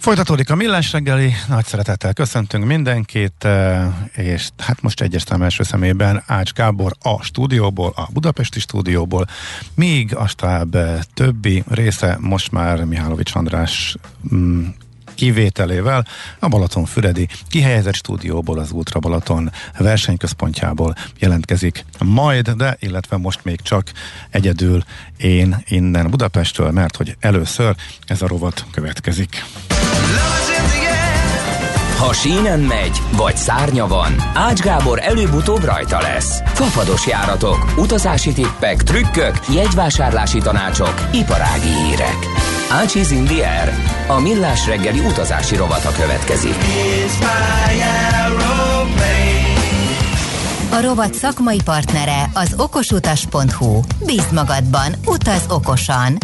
Folytatódik a millás reggeli, nagy szeretettel köszöntünk mindenkit, eh, és hát most egyes első szemében Ács Gábor a stúdióból, a budapesti stúdióból, míg a eh, többi része most már Mihálovics András mm, kivételével a Balaton-Füredi kihelyezett stúdióból az Ultra Balaton versenyközpontjából jelentkezik majd, de illetve most még csak egyedül én innen Budapestről, mert hogy először ez a rovat következik. Ha sínen megy, vagy szárnya van, Ács Gábor előbb-utóbb rajta lesz. Fafados járatok, utazási tippek, trükkök, jegyvásárlási tanácsok, iparági hírek. Ácsiz Indier, a millás reggeli utazási rovata következik. A rovat szakmai partnere az okosutas.hu. Bízd magadban, utaz okosan!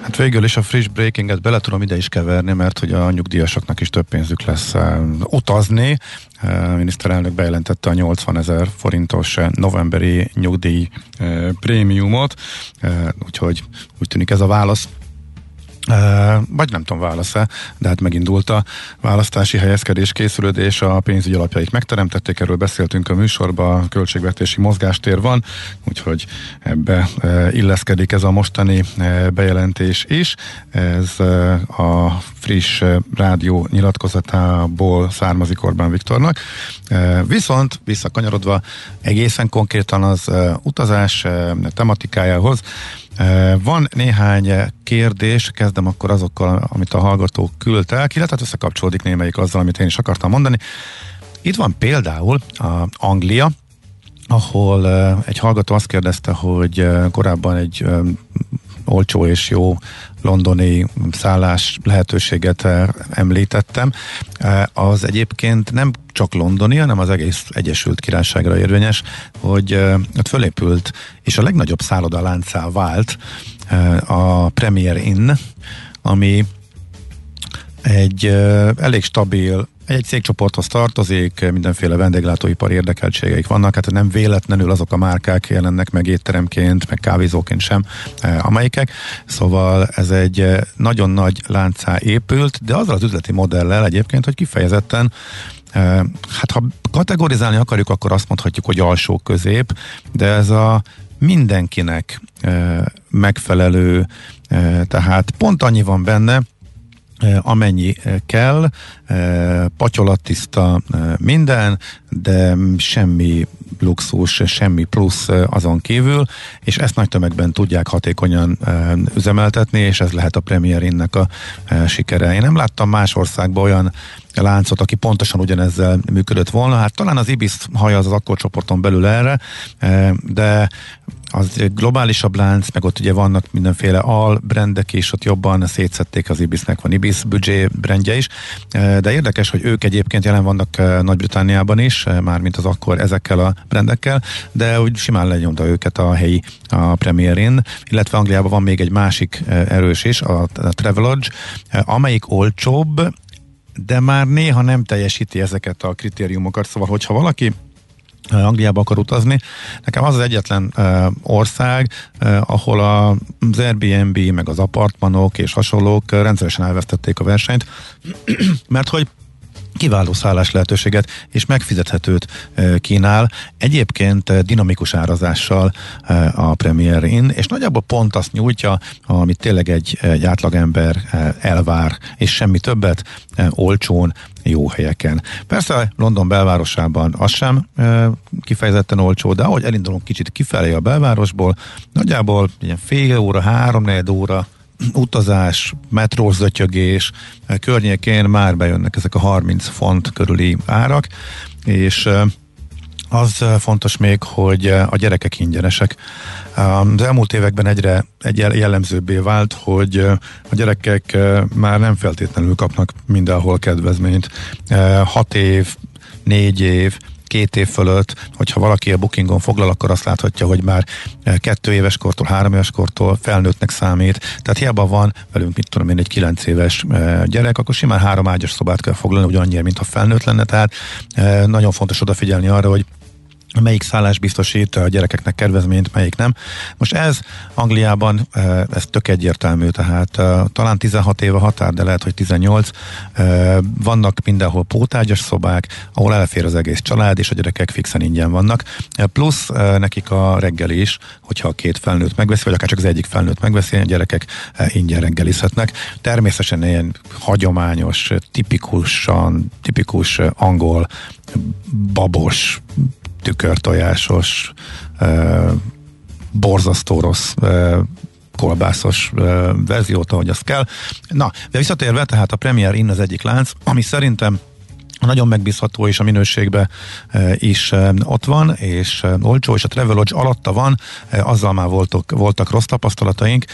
Hát végül is a friss breakinget bele tudom ide is keverni, mert hogy a nyugdíjasoknak is több pénzük lesz uh, utazni. Uh, a miniszterelnök bejelentette a 80 ezer forintos novemberi nyugdíj uh, prémiumot, úgyhogy úgy tűnik ez a válasz vagy nem tudom, válasz-e, de hát megindult a választási helyezkedés készülődés, a pénzügyi alapjait megteremtették, erről beszéltünk a műsorban, a költségvetési mozgástér van, úgyhogy ebbe illeszkedik ez a mostani bejelentés is. Ez a friss rádió nyilatkozatából származik Orbán Viktornak. Viszont visszakanyarodva egészen konkrétan az utazás tematikájához, van néhány kérdés, kezdem akkor azokkal, amit a hallgatók küldtek, illetve összekapcsolódik némelyik azzal, amit én is akartam mondani. Itt van például a Anglia, ahol egy hallgató azt kérdezte, hogy korábban egy olcsó és jó londoni szállás lehetőséget említettem. Az egyébként nem csak londoni, hanem az egész Egyesült Királyságra érvényes, hogy ott fölépült, és a legnagyobb szálloda láncá vált a Premier Inn, ami egy elég stabil egy cégcsoporthoz tartozik, mindenféle vendéglátóipari érdekeltségeik vannak, hát nem véletlenül azok a márkák jelennek meg étteremként, meg kávézóként sem, eh, amelyikek. Szóval ez egy eh, nagyon nagy láncá épült, de azzal az üzleti modellel egyébként, hogy kifejezetten eh, Hát ha kategorizálni akarjuk, akkor azt mondhatjuk, hogy alsó közép, de ez a mindenkinek megfelelő, tehát pont annyi van benne, amennyi kell, patyolattiszta minden, de semmi luxus, semmi plusz azon kívül, és ezt nagy tömegben tudják hatékonyan üzemeltetni, és ez lehet a Premier Innnek a sikere. Én nem láttam más országban olyan láncot, aki pontosan ugyanezzel működött volna. Hát talán az Ibis haja az, az akkor csoporton belül erre, de az globálisabb lánc, meg ott ugye vannak mindenféle al brendek, és ott jobban szétszették az Ibisnek, van Ibis budget brandje is, de érdekes, hogy ők egyébként jelen vannak Nagy-Britániában is, mármint az akkor ezekkel a brendekkel, de úgy simán lenyomta őket a helyi a Premier Inn, illetve Angliában van még egy másik erős is, a Travelodge, amelyik olcsóbb, de már néha nem teljesíti ezeket a kritériumokat, szóval hogyha valaki Angliába akar utazni. Nekem az az egyetlen ország, ahol a, az Airbnb, meg az apartmanok és hasonlók rendszeresen elvesztették a versenyt, mert hogy kiváló szállás lehetőséget és megfizethetőt kínál. Egyébként dinamikus árazással a Premier Inn, és nagyjából pont azt nyújtja, amit tényleg egy, egy átlagember elvár, és semmi többet, olcsón, jó helyeken. Persze London belvárosában az sem kifejezetten olcsó, de ahogy elindulunk kicsit kifelé a belvárosból, nagyjából ilyen fél óra, három óra utazás, metrózötyögés környékén már bejönnek ezek a 30 font körüli árak, és Az fontos még, hogy a gyerekek ingyenesek. Az elmúlt években egyre egy jellemzőbbé vált, hogy a gyerekek már nem feltétlenül kapnak mindenhol kedvezményt. Hat év, négy év, két év fölött, hogyha valaki a bookingon foglal, akkor azt láthatja, hogy már kettő éves kortól, három éves kortól felnőttnek számít. Tehát hiába van velünk, mit tudom én, egy kilenc éves gyerek, akkor simán három ágyas szobát kell foglalni, mint ha felnőtt lenne. Tehát nagyon fontos odafigyelni arra, hogy melyik szállás biztosít a gyerekeknek kedvezményt, melyik nem. Most ez Angliában, eh, ez tök egyértelmű, tehát eh, talán 16 éve határ, de lehet, hogy 18. Eh, vannak mindenhol pótágyas szobák, ahol elfér az egész család, és a gyerekek fixen ingyen vannak. Plusz nekik a reggeli is, hogyha a két felnőtt megveszi, vagy akár csak az egyik felnőtt megveszi, a gyerekek ingyen reggelizhetnek. Természetesen ilyen hagyományos, tipikusan, tipikus angol babos tükörtojásos, borzasztó rossz kolbászos verziót, ahogy azt kell. Na, de visszatérve, tehát a Premier Inn az egyik lánc, ami szerintem nagyon megbízható és a minőségben is ott van, és olcsó, és a Travelodge alatta van, azzal már voltak, voltak rossz tapasztalataink,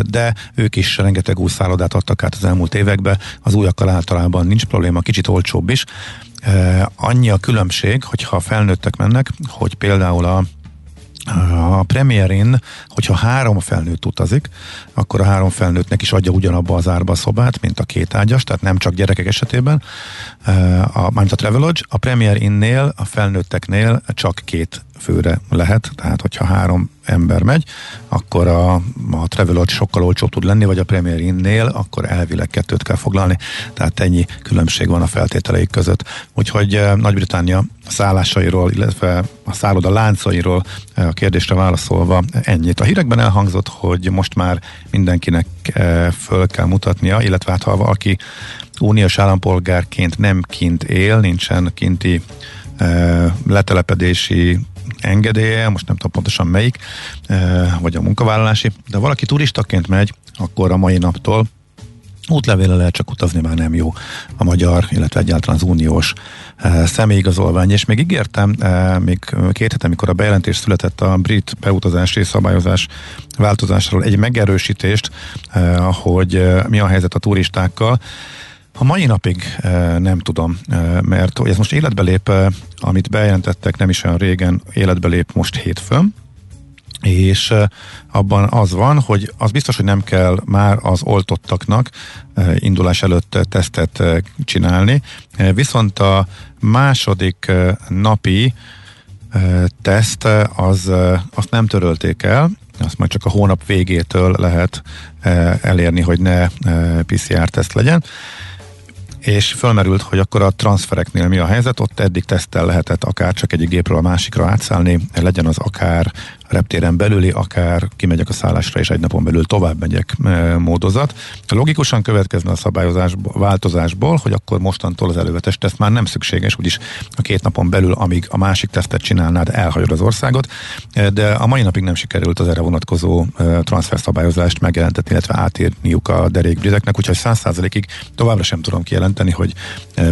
de ők is rengeteg új szállodát adtak át az elmúlt években, az újakkal általában nincs probléma, kicsit olcsóbb is. Annyi a különbség, hogyha felnőttek mennek, hogy például a a Premierin, hogyha három felnőtt utazik, akkor a három felnőttnek is adja ugyanabba az árba a szobát, mint a két ágyas, tehát nem csak gyerekek esetében, a, mármint a Travelodge. A Premier Innél, a felnőtteknél csak két főre lehet, tehát hogyha három ember megy, akkor a, a Travelodge sokkal olcsóbb tud lenni, vagy a Premier Inn-nél, akkor elvileg kettőt kell foglalni, tehát ennyi különbség van a feltételeik között. Úgyhogy eh, Nagy-Britannia szállásairól, illetve a szálloda láncairól eh, a kérdésre válaszolva ennyit. A hírekben elhangzott, hogy most már mindenkinek eh, föl kell mutatnia, illetve hát ha valaki uniós állampolgárként nem kint él, nincsen kinti letelepedési engedélye, most nem tudom pontosan melyik, vagy a munkavállalási, de valaki turistaként megy, akkor a mai naptól útlevéle lehet csak utazni, már nem jó a magyar, illetve egyáltalán az uniós e, személyigazolvány. És még ígértem, e, még két hete, amikor a bejelentés született a brit beutazási szabályozás változásról egy megerősítést, hogy mi a helyzet a turistákkal. A mai napig e, nem tudom, e, mert ez most életbe lép, e, amit bejelentettek nem is olyan régen, életbe lép most hétfőn, és abban az van, hogy az biztos, hogy nem kell már az oltottaknak indulás előtt tesztet csinálni, viszont a második napi teszt az, azt nem törölték el, azt majd csak a hónap végétől lehet elérni, hogy ne PCR-teszt legyen és fölmerült, hogy akkor a transfereknél mi a helyzet, ott eddig tesztel lehetett akár csak egy gépről a másikra átszállni, legyen az akár reptéren belüli, akár kimegyek a szállásra, és egy napon belül tovább megyek e, módozat. Logikusan következne a szabályozás változásból, hogy akkor mostantól az elővetes teszt már nem szükséges, úgyis a két napon belül, amíg a másik tesztet csinálnád, elhagyod az országot, e, de a mai napig nem sikerült az erre vonatkozó e, transfer szabályozást megjelentetni, illetve átírniuk a derék briteknek, úgyhogy száz százalékig továbbra sem tudom kijelenteni, hogy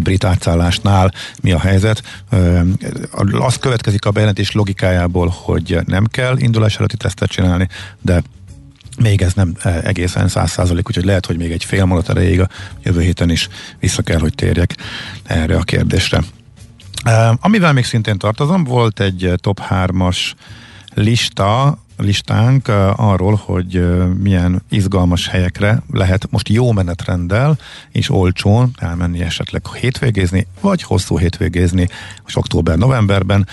brit átszállásnál mi a helyzet. Az következik a bejelentés logikájából, hogy nem kell kell indulás előtti tesztet csinálni, de még ez nem e, egészen száz százalék, úgyhogy lehet, hogy még egy fél mondat erejéig a jövő héten is vissza kell, hogy térjek erre a kérdésre. E, amivel még szintén tartozom, volt egy top 3-as lista listánk arról, hogy milyen izgalmas helyekre lehet most jó menetrenddel és olcsón elmenni esetleg hétvégézni, vagy hosszú hétvégézni most október-novemberben.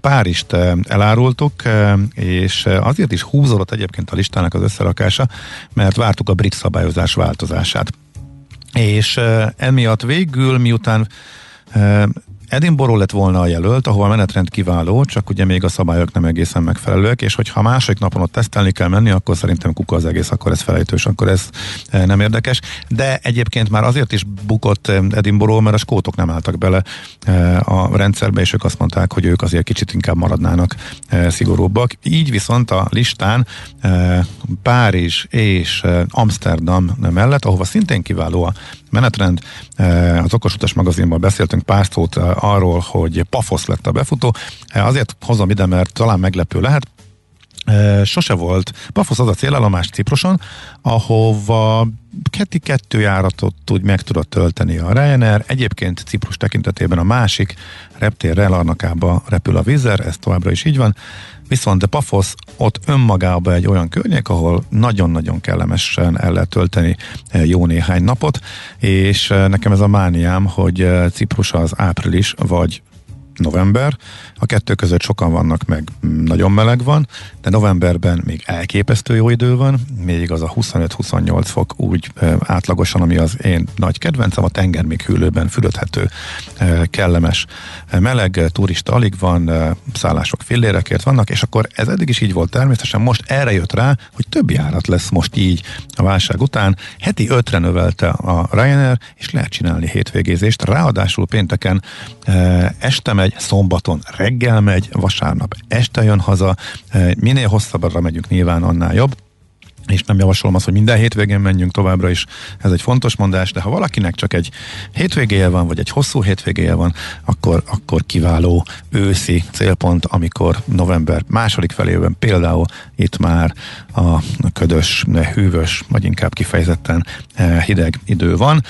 Párizst elárultuk, és azért is húzódott egyébként a listának az összerakása, mert vártuk a brit szabályozás változását. És emiatt végül, miután Edinburgh lett volna a jelölt, ahol a menetrend kiváló, csak ugye még a szabályok nem egészen megfelelőek, és hogyha második napon ott tesztelni kell menni, akkor szerintem kuka az egész, akkor ez felejtős, akkor ez eh, nem érdekes. De egyébként már azért is bukott eh, Edinburgh, mert a skótok nem álltak bele eh, a rendszerbe, és ők azt mondták, hogy ők azért kicsit inkább maradnának szigorúbbak. Így viszont a listán Párizs és Amsterdam mellett, ahova szintén kiváló a menetrend. Az Okosutas magazinban beszéltünk pár szót arról, hogy Pafosz lett a befutó. Azért hozom ide, mert talán meglepő lehet, sose volt. Pafosz az a célállomás Ciproson, ahova keti kettő járatot tud, meg tudott tölteni a Ryanair. Egyébként Ciprus tekintetében a másik reptér Larnakába repül a Vizer, ez továbbra is így van. Viszont a Pafosz ott önmagában egy olyan környék, ahol nagyon-nagyon kellemesen el lehet tölteni jó néhány napot, és nekem ez a mániám, hogy Ciprus az április vagy november, a kettő között sokan vannak, meg nagyon meleg van, de novemberben még elképesztő jó idő van, még az a 25-28 fok úgy átlagosan, ami az én nagy kedvencem, a tenger még hűlőben fülödhető, e, kellemes, meleg, turista alig van, szállások fillérekért vannak, és akkor ez eddig is így volt természetesen, most erre jött rá, hogy több járat lesz most így a válság után, heti ötre növelte a Ryanair, és lehet csinálni hétvégézést, ráadásul pénteken este megy, szombaton reggel megy, vasárnap este jön haza, e, minél hosszabbra megyünk nyilván, annál jobb. És nem javasolom azt, hogy minden hétvégén menjünk továbbra is, ez egy fontos mondás, de ha valakinek csak egy hétvégéje van, vagy egy hosszú hétvégéje van, akkor, akkor kiváló őszi célpont, amikor november második felében például itt már a ködös, hűvös, vagy inkább kifejezetten e, hideg idő van.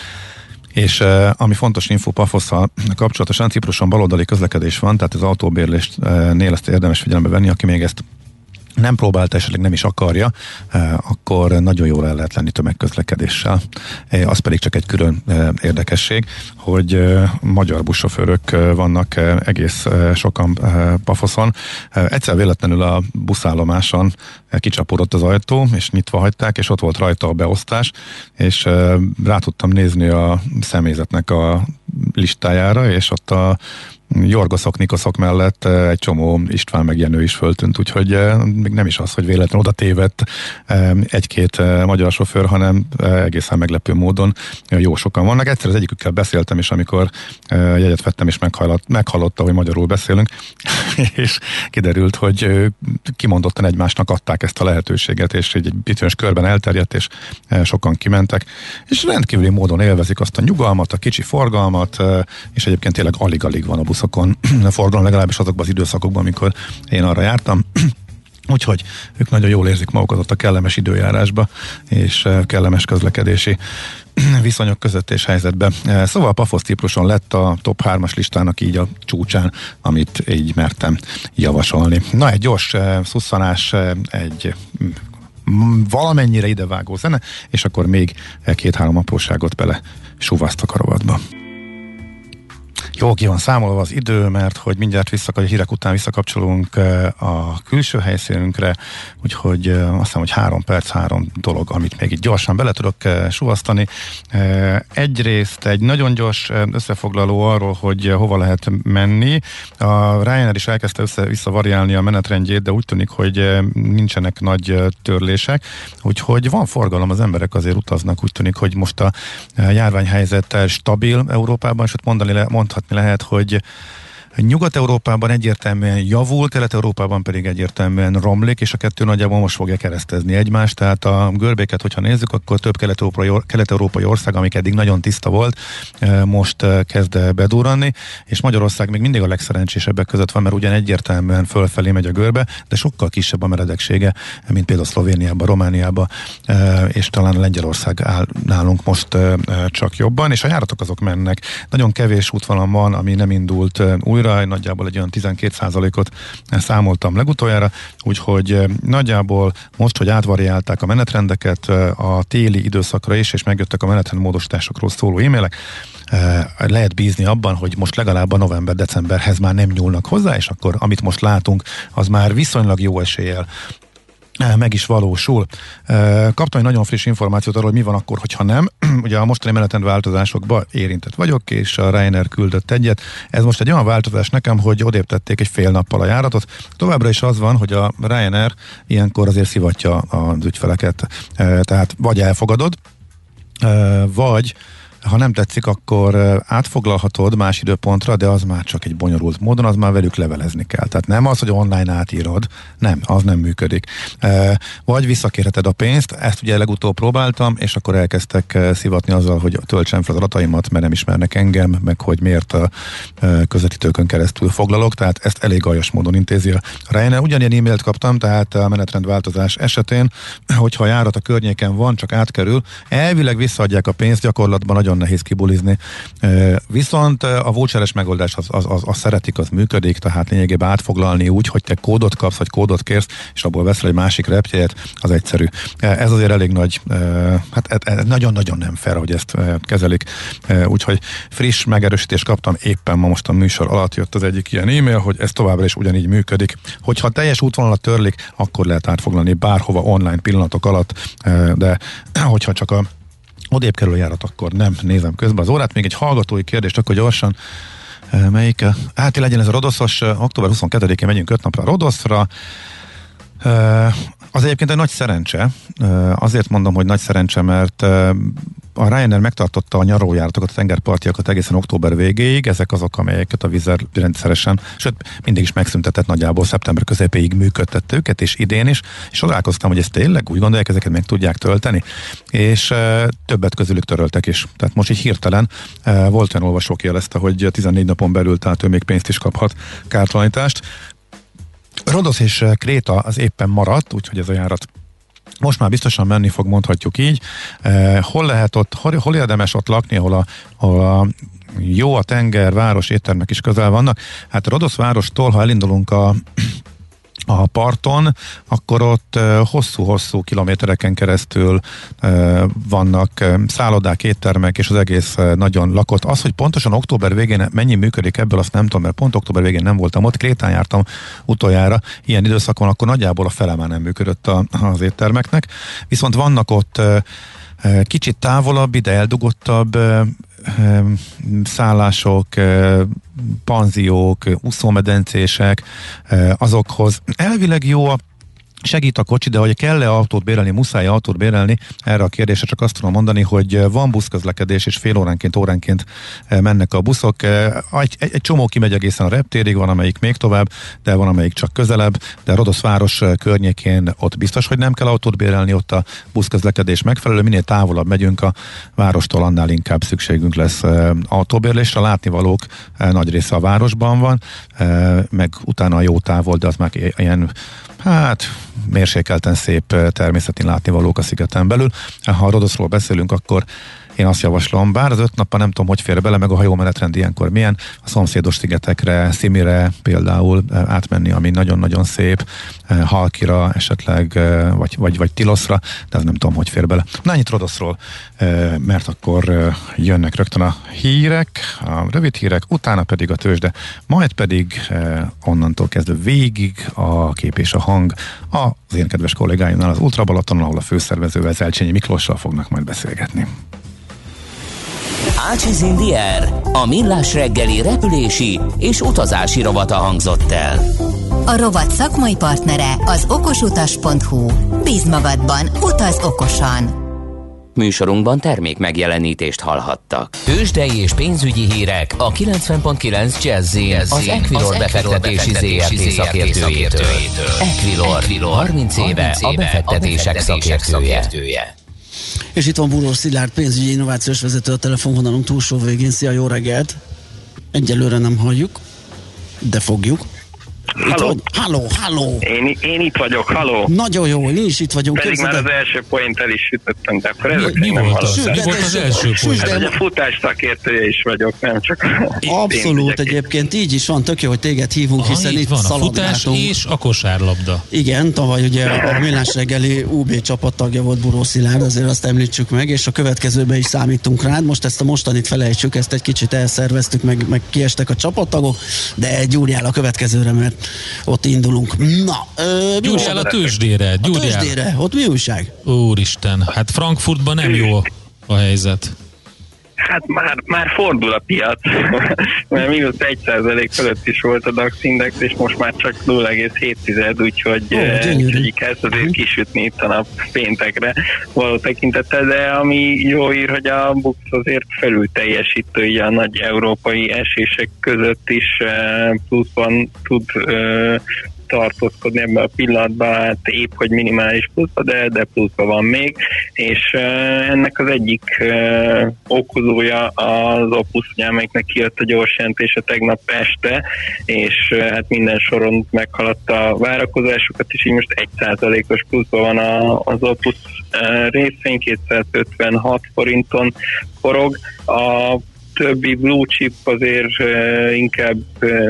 És uh, ami fontos info Pafosszal kapcsolatosan, Cipruson baloldali közlekedés van, tehát az autóbérlésnél ezt érdemes figyelembe venni, aki még ezt nem próbált, esetleg nem is akarja, akkor nagyon jól el lehet lenni tömegközlekedéssel. Az pedig csak egy külön érdekesség, hogy magyar buszsofőrök vannak egész sokan Pafoszon. Egyszer véletlenül a buszállomáson kicsapódott az ajtó, és nyitva hagyták, és ott volt rajta a beosztás, és rá tudtam nézni a személyzetnek a listájára, és ott a Jorgoszok, Nikoszok mellett eh, egy csomó István meg Jenő is föltűnt, úgyhogy eh, még nem is az, hogy véletlenül oda tévedt eh, egy-két magyar sofőr, hanem egészen meglepő módon jó sokan vannak. Egyszer az egyikükkel beszéltem is, amikor jegyet vettem és meghallott, meghallotta, hogy magyarul beszélünk, és kiderült, hogy kimondottan egymásnak adták ezt a lehetőséget, és egy bizonyos körben elterjedt, és sokan kimentek, és rendkívüli módon élvezik azt a nyugalmat, a kicsi forgalmat, és egyébként tényleg alig-alig van a busz buszokon a forgalom, legalábbis azokban az időszakokban, amikor én arra jártam. Úgyhogy ők nagyon jól érzik magukat ott a kellemes időjárásba, és eh, kellemes közlekedési viszonyok között és helyzetben. Eh, szóval Pafosz Cipruson lett a top 3-as listának így a csúcsán, amit így mertem javasolni. Na, egy gyors uh, szusszanás, egy mm, valamennyire idevágó zene, és akkor még két-három apróságot bele suvasztok a rovatba. Jó, ki van számolva az idő, mert hogy mindjárt visszak, a hírek után visszakapcsolunk eh, a külső helyszínünkre, úgyhogy eh, azt hiszem, hogy három perc, három dolog, amit még itt gyorsan bele tudok eh, suvasztani. Egyrészt egy nagyon gyors összefoglaló arról, hogy hova lehet menni. A Ryanair is elkezdte össze-vissza variálni a menetrendjét, de úgy tűnik, hogy nincsenek nagy törlések, úgyhogy van forgalom, az emberek azért utaznak, úgy tűnik, hogy most a járványhelyzet stabil Európában, és ott mondani, mondhat látni lehet, hogy Nyugat-Európában egyértelműen javul, Kelet-Európában pedig egyértelműen romlik, és a kettő nagyjából most fogja keresztezni egymást. Tehát a görbéket, hogyha nézzük, akkor több kelet-európai, kelet-európai ország, amik eddig nagyon tiszta volt, eh, most eh, kezd bedurranni, és Magyarország még mindig a legszerencsésebbek között van, mert ugyan egyértelműen fölfelé megy a görbe, de sokkal kisebb a meredeksége, mint például Szlovéniában, Romániában, eh, és talán Lengyelország áll nálunk most csak jobban, és a járatok azok mennek. Nagyon kevés útvalam van, ami nem indult újra, újra, nagyjából egy olyan 12%-ot számoltam legutoljára, úgyhogy eh, nagyjából most, hogy átvariálták a menetrendeket eh, a téli időszakra is, és megjöttek a menetrendmódosításokról szóló e-mailek, eh, lehet bízni abban, hogy most legalább a november-decemberhez már nem nyúlnak hozzá, és akkor amit most látunk, az már viszonylag jó eséllyel meg is valósul. Kaptam egy nagyon friss információt arról, hogy mi van akkor, hogyha nem. Ugye a mostani menetrend változásokban érintett vagyok, és a Reiner küldött egyet. Ez most egy olyan változás nekem, hogy odéptették egy fél nappal a járatot. Továbbra is az van, hogy a Ryanair ilyenkor azért szivatja az ügyfeleket. Tehát vagy elfogadod, vagy ha nem tetszik, akkor átfoglalhatod más időpontra, de az már csak egy bonyolult módon, az már velük levelezni kell. Tehát nem az, hogy online átírod, nem, az nem működik. Vagy visszakérheted a pénzt, ezt ugye legutóbb próbáltam, és akkor elkezdtek szivatni azzal, hogy töltsem fel az adataimat, mert nem ismernek engem, meg hogy miért a közvetítőkön keresztül foglalok, tehát ezt elég aljas módon intézi a Ryanair. Ugyanilyen e-mailt kaptam, tehát a menetrendváltozás esetén, hogyha a járat a környéken van, csak átkerül, elvileg visszaadják a pénzt, gyakorlatban nagyon nehéz kibulizni. Viszont a voucheres megoldás az, az, az, az szeretik, az működik, tehát lényegében átfoglalni úgy, hogy te kódot kapsz, vagy kódot kérsz, és abból veszel egy másik repjegyet, az egyszerű. Ez azért elég nagy, hát nagyon-nagyon nem fel, hogy ezt kezelik. Úgyhogy friss megerősítést kaptam éppen ma most a műsor alatt jött az egyik ilyen e-mail, hogy ez továbbra is ugyanígy működik. Hogyha teljes útvonalat törlik, akkor lehet átfoglalni bárhova online pillanatok alatt, de hogyha csak a odébb kerül a járat, akkor nem nézem közben az órát. Még egy hallgatói kérdést, akkor gyorsan melyik? Hát legyen ez a Rodoszos, október 22-én megyünk öt napra a Rodoszra. Az egyébként egy nagy szerencse. Azért mondom, hogy nagy szerencse, mert a Ryanair megtartotta a nyarójáratokat, a tengerpartiakat egészen október végéig, ezek azok, amelyeket a Vizer rendszeresen, sőt, mindig is megszüntetett nagyjából szeptember közepéig működtette őket, és idén is, és találkoztam, hogy ezt tényleg úgy gondolják, ezeket meg tudják tölteni, és többet közülük töröltek is. Tehát most így hirtelen volt olyan olvasó, aki jelezte, hogy 14 napon belül, tehát ő még pénzt is kaphat kártalanítást. Rodosz és Kréta az éppen maradt, úgyhogy ez a járat most már biztosan menni fog, mondhatjuk így. Eh, hol lehet ott, hol, hol érdemes ott lakni, ahol a, ahol a jó a tenger, város, éttermek is közel vannak. Hát Rodosz várostól, ha elindulunk a a parton, akkor ott hosszú-hosszú kilométereken keresztül vannak szállodák, éttermek, és az egész nagyon lakott. Az, hogy pontosan október végén mennyi működik ebből, azt nem tudom, mert pont október végén nem voltam ott, Krétán jártam utoljára, ilyen időszakon, akkor nagyjából a fele már nem működött az éttermeknek. Viszont vannak ott kicsit távolabb, ide eldugottabb szállások, panziók, úszómedencések, azokhoz elvileg jó a segít a kocsi, de hogy kell-e autót bérelni, muszáj autót bérelni, erre a kérdésre csak azt tudom mondani, hogy van buszközlekedés, és fél óránként, óránként eh, mennek a buszok. Eh, egy, egy, egy csomó kimegy egészen a reptérig, van amelyik még tovább, de van amelyik csak közelebb, de Rodosz város eh, környékén ott biztos, hogy nem kell autót bérelni, ott a buszközlekedés megfelelő, minél távolabb megyünk a várostól, annál inkább szükségünk lesz autóbérlésre. Látnivalók nagy része a városban van, meg utána a jó távol, de az már ilyen hát mérsékelten szép természeti látnivalók a szigeten belül. Ha a Rodoszról beszélünk, akkor én azt javaslom, bár az öt nappal nem tudom, hogy fér bele, meg a hajómenetrend ilyenkor milyen, a szomszédos szigetekre, Szimire például átmenni, ami nagyon-nagyon szép, Halkira esetleg, vagy, vagy, vagy Tiloszra, de ez nem tudom, hogy fér bele. Na, ennyit Rodoszról, mert akkor jönnek rögtön a hírek, a rövid hírek, utána pedig a tőzsde, majd pedig onnantól kezdve végig a kép és a hang az én kedves kollégáimnál az Ultra Balaton, ahol a főszervezővel Zelcsényi Miklóssal fognak majd beszélgetni. Ácsiz Indier, a millás reggeli repülési és utazási rovata hangzott el. A rovat szakmai partnere az okosutas.hu. Bíz magadban, utaz okosan! Műsorunkban termék megjelenítést hallhattak. Tőzsdei és pénzügyi hírek a 90.9 jazz az Equilor befektetési ZRT szakértőjétől. Equilor, 30 éve a befektetések szakértője. És itt van Búrós Szilárd, pénzügyi innovációs vezető a telefonvonalunk túlsó végén. Szia, jó reggelt! Egyelőre nem halljuk, de fogjuk. Halló. Halló, halló. Én, én itt vagyok, halló. Nagyon jó, mi is itt vagyunk. Pedig már az első point el is sütöttem, de akkor ezek mi, nem volt az? Mi volt az első point? de- A futás szakértője is vagyok, nem csak Abszolút egyébként így is van, tök jó, hogy téged hívunk, Aha, hiszen itt itt van a futás és a kosárlabda. Igen, tavaly ugye a Millás reggeli UB csapattagja volt Buró Szilárd, azért azt említsük meg, és a következőben is számítunk rád. Most ezt a mostanit felejtsük, ezt egy kicsit elszerveztük, meg, meg kiestek a csapattagok, de gyúrjál a következőre, mert ott indulunk. Na, ö, Gyúrjál újság? a tőzsdére, a tőzsdére, ott mi újság? Úristen, hát Frankfurtban nem jó a helyzet. Hát már, már fordul a piac, mert mínusz 1% fölött is volt a DAX index, és most már csak 0,7, úgyhogy, gyönyörű. úgyhogy kezd azért kisütni itt a nap péntekre való tekintettel, de ami jó ír, hogy a Bux azért felül teljesítő, így a nagy európai esések között is eh, pluszban tud eh, tartózkodni ebben a pillanatban, hát épp, hogy minimális pluszba, de, de pluszba van még, és ennek az egyik okozója az Opus, ugye, amelyiknek kijött a gyors jelentése tegnap este, és hát minden soron meghaladta a várakozásokat, és így most 1%-os pluszban van az Opus részvény, 256 forinton forog. A többi blue chip azért inkább,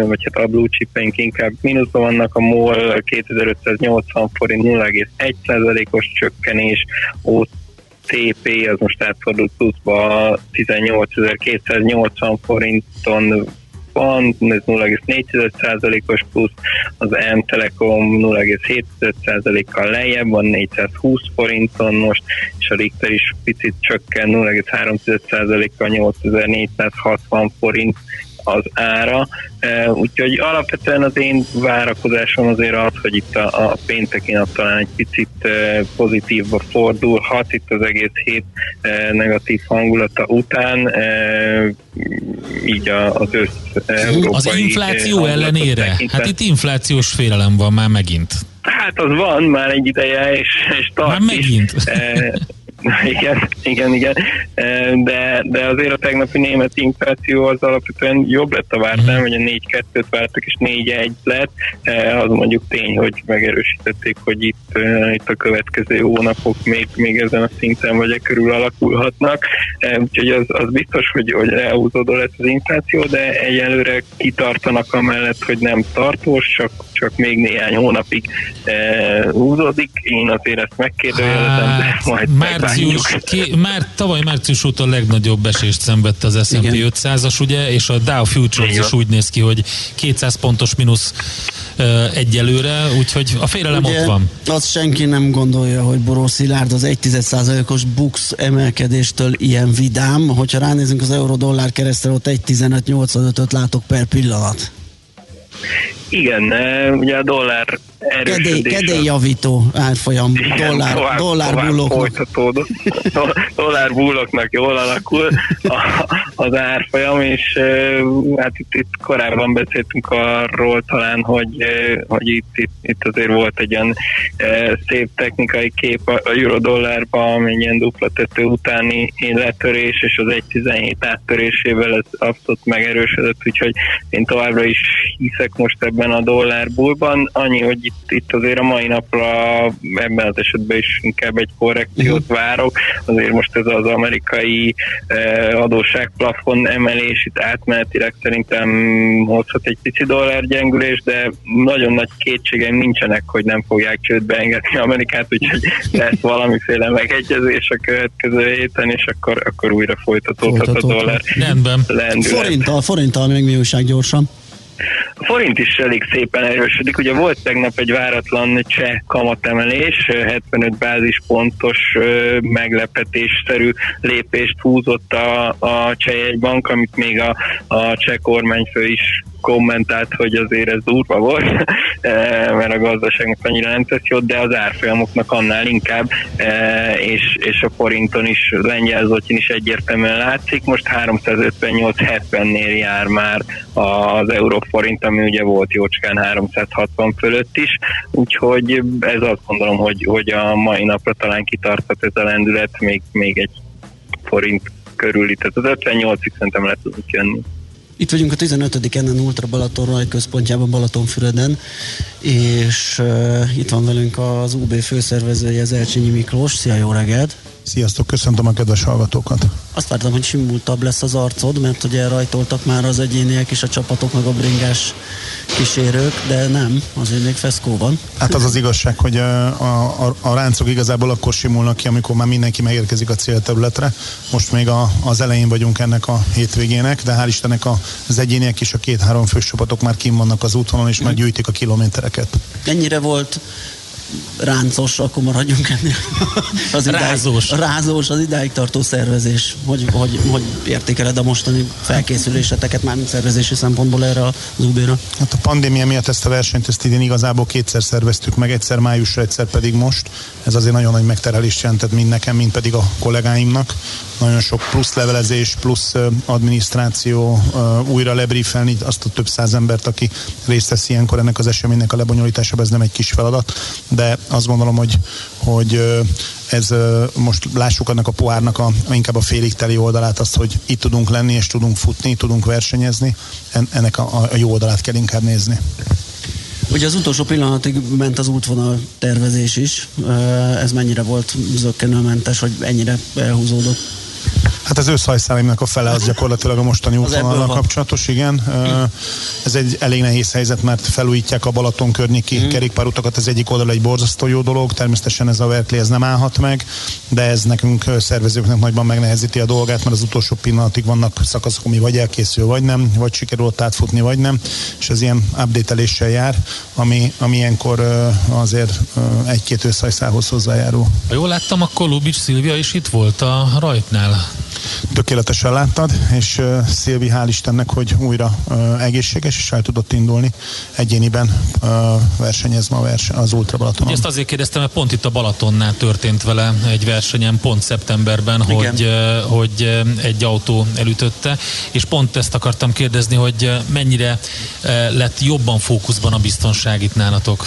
vagy hát a blue chipek inkább mínuszban vannak, a MOL 2580 forint 0,1%-os csökkenés, OTP az most átfordult pluszba 18.280 forinton van, ez 0,4%-os plusz, az M Telekom 0,7%-kal lejjebb van, 420 forinton most, és a Richter is picit csökken 0,3%-kal 8460 forint az ára, úgyhogy alapvetően az én várakozásom azért az, hogy itt a, a pénteki nap talán egy picit pozitívba fordulhat itt az egész hét negatív hangulata után, így az össz Az infláció ellenére? Hát itt inflációs félelem van már megint. Hát az van már egy ideje, és, és tart Már is. megint? E, igen, igen, igen. De, de azért a tegnapi német infláció az alapvetően jobb lett a vártán, hogy a 4-2-t vártak, és 4-1 lett. Az mondjuk tény, hogy megerősítették, hogy itt, itt a következő hónapok még, még ezen a szinten vagy e körül alakulhatnak. Úgyhogy az, az biztos, hogy, hogy elhúzódó lesz az infláció, de egyelőre kitartanak amellett, hogy nem tartós, csak, csak még néhány hónapig húzódik. Én azért ezt megkérdőjelezem, de Hát, majd március, meglátjuk. ki, már tavaly március óta a legnagyobb esést szenvedte az S&P Igen. 500-as, ugye, és a Dow Futures Igen. is úgy néz ki, hogy 200 pontos mínusz ö, egyelőre, úgyhogy a félelem ott van. azt senki nem gondolja, hogy Boró Szilárd az 1,1%-os bux emelkedéstől ilyen vidám. Hogyha ránézünk az euró-dollár keresztre, ott 1,1585-öt látok per pillanat. Igen, ugye a dollár Kedély, erősödése. kedélyjavító árfolyam, Igen, dollár, tovább- dollár tovább. Do- dollár bulloknak jól alakul a, az árfolyam, és hát itt, itt korábban beszéltünk arról talán, hogy, hogy itt, itt, itt azért volt egy olyan szép technikai kép a, euro-dollárban, ami ilyen dupla tető utáni letörés, és az 1.17 áttörésével ez abszolút megerősödött, úgyhogy én továbbra is hiszek most ebben a dollár bullban. Annyi, hogy itt, itt azért a mai napra ebben az esetben is inkább egy korrekciót várok. Azért most ez az amerikai eh, adósságplafon emelés itt átmenetileg szerintem hozhat egy pici dollárgyengülés, de nagyon nagy kétségeim nincsenek, hogy nem fogják csődbe engedni Amerikát, úgyhogy lesz valamiféle megegyezés a következő héten, és akkor, akkor újra folytatódhat a dollár Rendben. lendület. Forinttal, forinttal még mi újság gyorsan. A forint is elég szépen erősödik. Ugye volt tegnap egy váratlan cseh kamatemelés, 75 bázispontos meglepetésszerű lépést húzott a, a cseh jegybank, amit még a, a cseh kormányfő is kommentált, hogy azért ez durva volt, eh, mert a gazdaságnak annyira nem tesz jót, de az árfolyamoknak annál inkább, eh, és, és a forinton is, lengyel zlotyin is egyértelműen látszik. Most 358-70-nél jár már az euróforint, ami ugye volt jócskán 360 fölött is, úgyhogy ez azt gondolom, hogy, hogy a mai napra talán kitarthat ez a lendület, még, még egy forint körüli, tehát az 58-ig szerintem le tudunk jönni. Itt vagyunk a 15. ennen Ultra Balaton Raj központjában Balatonfüreden, és uh, itt van velünk az UB főszervezője, Zelcsényi Miklós. Szia, jó reggelt! Sziasztok, köszöntöm a kedves hallgatókat. Azt vártam, hogy simultabb lesz az arcod, mert ugye rajtoltak már az egyéniek és a csapatok, meg a bringás kísérők, de nem, azért még feszkó van. Hát az az igazság, hogy a, a, a ráncok igazából akkor simulnak ki, amikor már mindenki megérkezik a célterületre. Most még a, az elején vagyunk ennek a hétvégének, de hál' Istennek az egyéniek és a két-három fős csapatok már kim vannak az útvonalon, és már gyűjtik a kilométereket. Ennyire volt ráncos, akkor maradjunk ennél. Az idáig, rázós. Rázós, az idáig tartó szervezés. Hogy, hogy, hogy értékeled a mostani felkészüléseteket már szervezési szempontból erre az UB-ra? Hát a pandémia miatt ezt a versenyt ezt idén igazából kétszer szerveztük meg, egyszer májusra, egyszer pedig most. Ez azért nagyon nagy megterelést jelentett mind nekem, mind pedig a kollégáimnak. Nagyon sok plusz levelezés, plusz adminisztráció, újra lebriefelni azt a több száz embert, aki részt vesz ilyenkor ennek az eseménynek a lebonyolításában, ez nem egy kis feladat, de azt gondolom, hogy, hogy ez most lássuk annak a pohárnak a, inkább a félig teli oldalát, azt, hogy itt tudunk lenni és tudunk futni, tudunk versenyezni, ennek a, a jó oldalát kell inkább nézni. Ugye az utolsó pillanatig ment az útvonal tervezés is. Ez mennyire volt zöggenőmentes, hogy ennyire elhúzódott? Hát az őszhajszálimnak a fele az gyakorlatilag a mostani útvonalra kapcsolatos, igen. Ez egy elég nehéz helyzet, mert felújítják a Balaton környéki mm. kerékpárutakat, ez egyik oldal egy borzasztó jó dolog, természetesen ez a Verkli ez nem állhat meg, de ez nekünk szervezőknek nagyban megnehezíti a dolgát, mert az utolsó pillanatig vannak szakaszok, ami vagy elkészül, vagy nem, vagy sikerül ott átfutni, vagy nem, és ez ilyen update jár, ami, ami ilyenkor azért egy-két őszhajszához hozzájárul. Ha jól láttam, akkor Lubics Szilvia is itt volt a rajtnál. Tökéletesen láttad, és uh, Szilvi hál' Istennek, hogy újra uh, egészséges, és el tudott indulni egyéniben uh, versenyez ma versen, az Ultra Balatonon. Ezt azért kérdeztem, mert pont itt a Balatonnál történt vele egy versenyen, pont szeptemberben, hogy, uh, hogy egy autó elütötte, és pont ezt akartam kérdezni, hogy mennyire uh, lett jobban fókuszban a biztonság itt nálatok?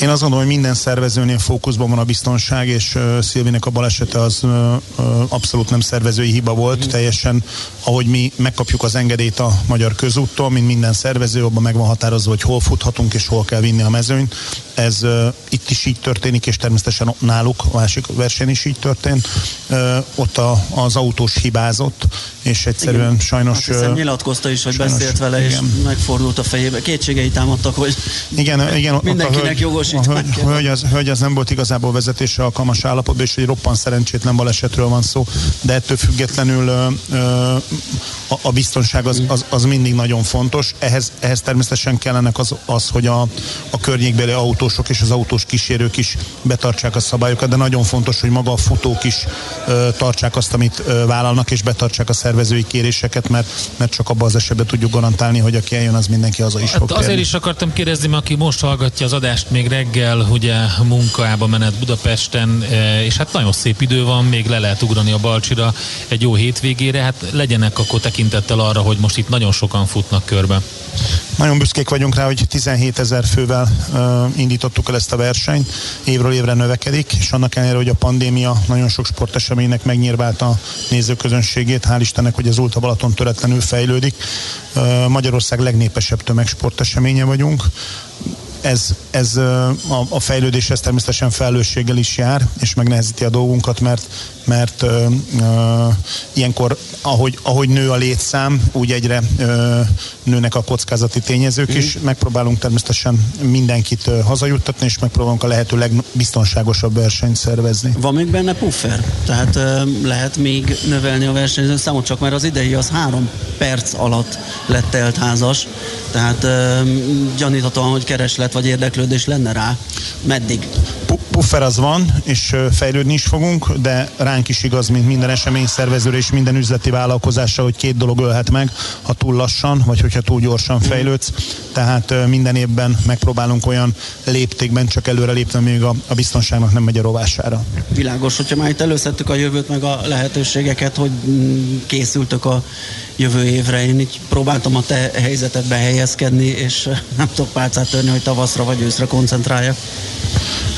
Én azt gondolom, hogy minden szervezőnél fókuszban van a biztonság, és uh, Szilvinek a balesete az uh, uh, abszolút nem szervezői hiba volt, mm. teljesen ahogy mi megkapjuk az engedélyt a magyar közúttól, mint minden szervező, abban meg van határozva, hogy hol futhatunk és hol kell vinni a mezőnyt. Ez uh, itt is így történik, és természetesen náluk a másik verseny is így történt. Uh, ott a, az autós hibázott, és egyszerűen igen. sajnos... Hát hiszem nyilatkozta is, hogy sajnos, beszélt vele, igen. és megfordult a fejébe. Kétségei támadtak, hogy igen, igen, mindenkinek jogos hogy, hogy, az, hogy az nem volt igazából vezetésre alkalmas állapotban, és egy roppan szerencsétlen balesetről van szó, de ettől függetlenül ö, ö, a, a biztonság az, az, az mindig nagyon fontos. Ehhez, ehhez természetesen kellene az, az hogy a, a környékbeli autósok és az autós kísérők is betartsák a szabályokat, de nagyon fontos, hogy maga a futók is ö, tartsák azt, amit ö, vállalnak, és betartsák a szervezői kéréseket, mert, mert csak abban az esetben tudjuk garantálni, hogy aki eljön, az mindenki az is hát fog Azért kérni. is akartam kérdezni, mert aki most hallgatja az adást még reggel, ugye munkába menet Budapesten, e, és hát nagyon szép idő van, még le lehet ugrani a Balcsira egy jó hétvégére, hát legyenek akkor tekintettel arra, hogy most itt nagyon sokan futnak körbe. Nagyon büszkék vagyunk rá, hogy 17 ezer fővel uh, indítottuk el ezt a versenyt, évről évre növekedik, és annak ellenére, hogy a pandémia nagyon sok sporteseménynek megnyírválta a nézőközönségét, hál' Istennek, hogy az Ulta Balaton töretlenül fejlődik. Uh, Magyarország legnépesebb tömegsporteseménye vagyunk, ez, ez a, a fejlődés ez természetesen felelősséggel is jár, és megnehezíti a dolgunkat, mert mert ö, ö, ilyenkor, ahogy, ahogy nő a létszám, úgy egyre ö, nőnek a kockázati tényezők is. Mm. Megpróbálunk természetesen mindenkit ö, hazajuttatni, és megpróbálunk a lehető legbiztonságosabb versenyt szervezni. Van még benne puffer? Tehát ö, lehet még növelni a versenyző számot, csak mert az idei az három perc alatt lett teltházas, tehát ö, gyaníthatóan, hogy kereslet vagy érdeklődés lenne rá. Meddig? Puffer az van, és fejlődni is fogunk, de ránk is igaz, mint minden esemény szervezőre és minden üzleti vállalkozásra, hogy két dolog ölhet meg, ha túl lassan, vagy hogyha túl gyorsan fejlődsz. Tehát minden évben megpróbálunk olyan léptékben csak előre lépni, még a, a biztonságnak nem megy a rovására. Világos, hogyha már itt előszedtük a jövőt, meg a lehetőségeket, hogy mm, készültök a jövő évre. Én így próbáltam a te helyzetedbe helyezkedni, és nem tudok pálcát törni, hogy tavaszra vagy őszre koncentráljak.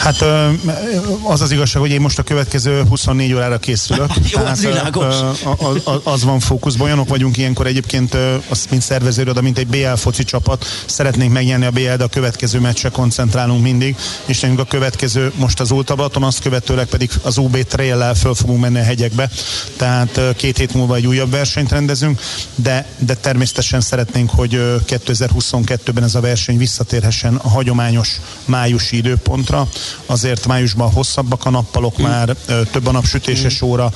Hát az az igazság, hogy én most a következő 24 órára készülök. Jó, az világos. Az, az van fókuszban. Olyanok vagyunk ilyenkor egyébként, azt mint szervezőroda, mint egy BL foci csapat. Szeretnénk megnyerni a BL, de a következő meccsre koncentrálunk mindig. És nekünk a következő most az Ultabalaton, azt követőleg pedig az UB trail föl fogunk menni a hegyekbe. Tehát két hét múlva egy újabb versenyt rendezünk, de, de természetesen szeretnénk, hogy 2022-ben ez a verseny visszatérhessen a hagyományos májusi időpontra, azért májusban hosszabbak a nappalok mm. már, több a napsütéses mm. óra,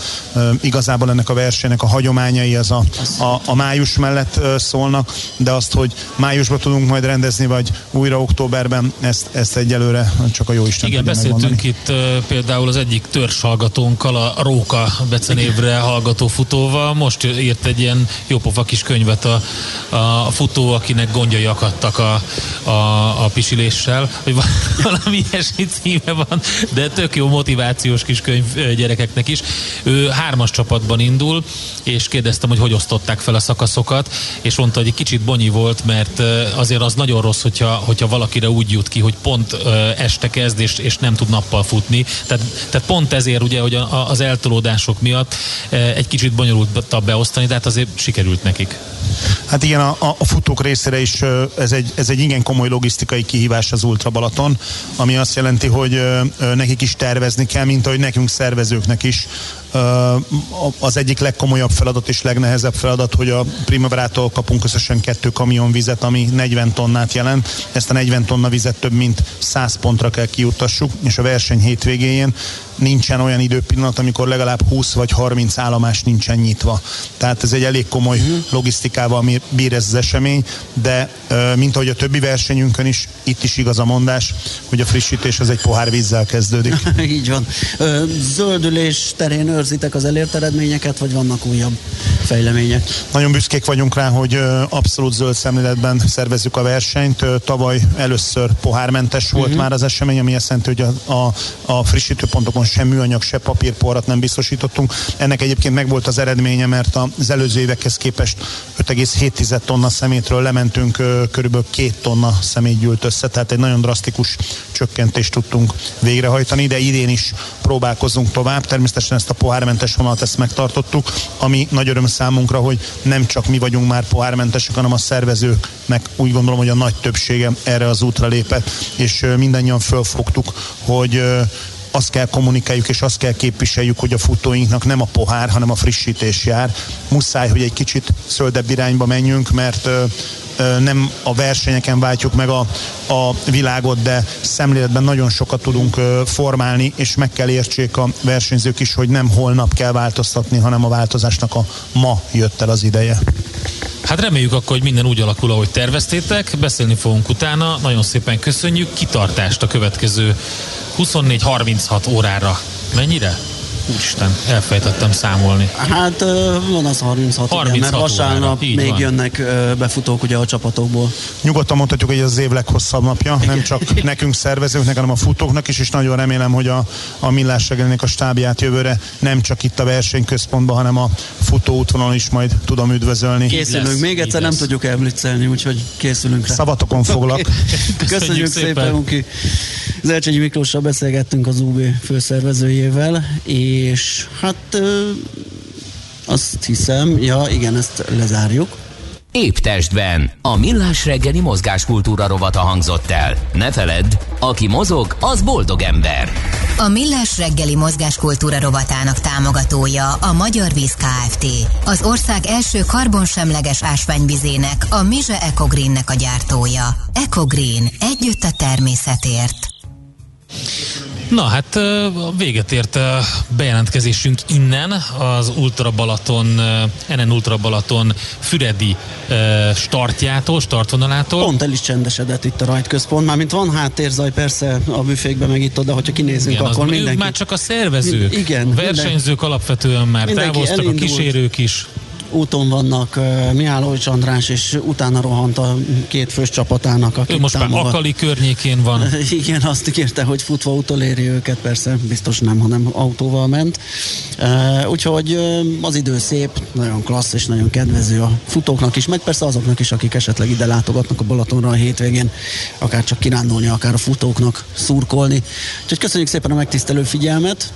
igazából ennek a versenynek a hagyományai az a, a, a május mellett szólnak, de azt, hogy májusban tudunk majd rendezni, vagy újra októberben, ezt, ezt egyelőre csak a jó Isten Igen, beszéltünk megmondani. itt uh, például az egyik törzshallgatónkkal, a Róka becenévre hallgató futóval, most írt egy ilyen jópofa kis könyvet a, a futó, akinek gondjai akadtak a, a, a pisiléssel, vagy valami ilyesmi címe van, de tök jó motivációs kis könyv gyerekeknek is. Ő hármas csapatban indul, és kérdeztem, hogy hogy osztották fel a szakaszokat, és mondta, hogy egy kicsit bonyi volt, mert azért az nagyon rossz, hogyha, hogyha valakire úgy jut ki, hogy pont este kezd, és, és nem tud nappal futni. Tehát, tehát pont ezért ugye, hogy a, az eltolódások miatt egy kicsit bonyolultabb beosztani, de hát azért sikerült nekik. Hát igen, a, a futók részére is ez egy, ez egy igen komoly logisztikai kihívás az Ultra Balaton, ami azt jelenti, hogy nekik is tervezni kell, mint ahogy nekünk szervezőknek is az egyik legkomolyabb feladat és legnehezebb feladat, hogy a Primaverától kapunk összesen kettő kamion vizet, ami 40 tonnát jelent. Ezt a 40 tonna vizet több mint 100 pontra kell kiutassuk, és a verseny hétvégén nincsen olyan időpillanat, amikor legalább 20 vagy 30 állomás nincsen nyitva. Tehát ez egy elég komoly uh-huh. logisztikával bír ez az esemény, de mint ahogy a többi versenyünkön is, itt is igaz a mondás, hogy a frissítés az egy pohár vízzel kezdődik. Így van. Zöldülés terén őrzitek az elért eredményeket, vagy vannak újabb fejlemények? Nagyon büszkék vagyunk rá, hogy abszolút zöld szemléletben szervezzük a versenyt. Tavaly először pohármentes volt uh-huh. már az esemény, ami azt jelenti, hogy a, a, a frissítőpontokon sem műanyag, se papírporrat nem biztosítottunk. Ennek egyébként megvolt az eredménye, mert az előző évekhez képest 5,7 tonna szemétről lementünk, körülbelül 2 tonna szemét gyűlt össze, tehát egy nagyon drasztikus csökkentést tudtunk végrehajtani, de idén is próbálkozunk tovább. Természetesen ezt a pohármentes vonalat ezt megtartottuk, ami nagy öröm számunkra, hogy nem csak mi vagyunk már pohármentesek, hanem a szervezőknek úgy gondolom, hogy a nagy többsége erre az útra lépett, és mindannyian fölfogtuk, hogy azt kell kommunikáljuk és azt kell képviseljük, hogy a futóinknak nem a pohár, hanem a frissítés jár. Muszáj, hogy egy kicsit zöldebb irányba menjünk, mert nem a versenyeken váltjuk meg a, a világot, de szemléletben nagyon sokat tudunk formálni, és meg kell értsék a versenyzők is, hogy nem holnap kell változtatni, hanem a változásnak a ma jött el az ideje. Hát reméljük akkor, hogy minden úgy alakul, ahogy terveztétek. Beszélni fogunk utána. Nagyon szépen köszönjük. Kitartást a következő 24-36 órára. Mennyire? Úristen, elfejtettem számolni. Hát van az 36, 36 igen, mert vasárnap még van. jönnek befutók ugye a csapatokból. Nyugodtan mondhatjuk, hogy ez az év leghosszabb napja, igen. nem csak nekünk szervezőknek, hanem a futóknak is, és nagyon remélem, hogy a, a Millás a stábját jövőre nem csak itt a versenyközpontban, hanem a futó útvonalon is majd tudom üdvözölni. Készülünk, lesz, még egyszer nem lesz. tudjuk elblitzelni, úgyhogy készülünk rá. Szavatokon foglak. Okay. Köszönjük, Köszönjük szépen, Unki. Zercsegyi Miklóssal beszélgettünk az UB főszervezőjével, és hát azt hiszem, ja igen, ezt lezárjuk. Épp testben. A millás reggeli mozgáskultúra rovata hangzott el. Ne feledd, aki mozog, az boldog ember. A millás reggeli mozgáskultúra rovatának támogatója a Magyar Víz Kft. Az ország első karbonsemleges ásványvizének, a Mize Ecogreennek a gyártója. Ecogreen. Együtt a természetért. Na hát véget ért a bejelentkezésünk innen, az Ultra Balaton, NN Ultra Balaton Füredi startjától, startvonalától. Pont el is csendesedett itt a rajtközpont, mármint van háttérzaj persze a büfékben meg itt oda, hogyha kinézünk, Igen, akkor mindenki... már csak a szervezők, Igen, versenyzők mindenki, alapvetően már távoztak, elindult. a kísérők is úton vannak Mihálovics András, és utána rohant a két fős csapatának, Ő most támogat. már Akali környékén van. Igen, azt kérte, hogy futva utoléri őket, persze, biztos nem, hanem autóval ment. Úgyhogy az idő szép, nagyon klassz és nagyon kedvező a futóknak is, meg persze azoknak is, akik esetleg ide látogatnak a Balatonra a hétvégén, akár csak kirándulni, akár a futóknak szurkolni. Úgyhogy köszönjük szépen a megtisztelő figyelmet.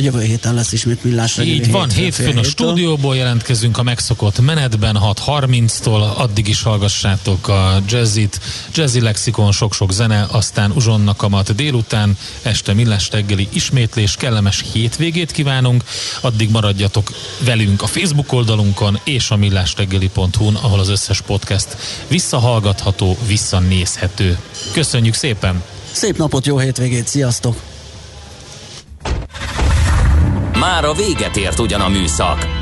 Jövő héten lesz ismét millás. Így van, hétfőn a stúdióból jelentkezünk megyünk a megszokott menetben 6.30-tól, addig is hallgassátok a jazzit, jazzy lexikon, sok-sok zene, aztán uzsonnak kamat délután, este millás reggeli ismétlés, kellemes hétvégét kívánunk, addig maradjatok velünk a Facebook oldalunkon és a millásreggeli.hu-n, ahol az összes podcast visszahallgatható, visszanézhető. Köszönjük szépen! Szép napot, jó hétvégét, sziasztok! Már a véget ért ugyan a műszak,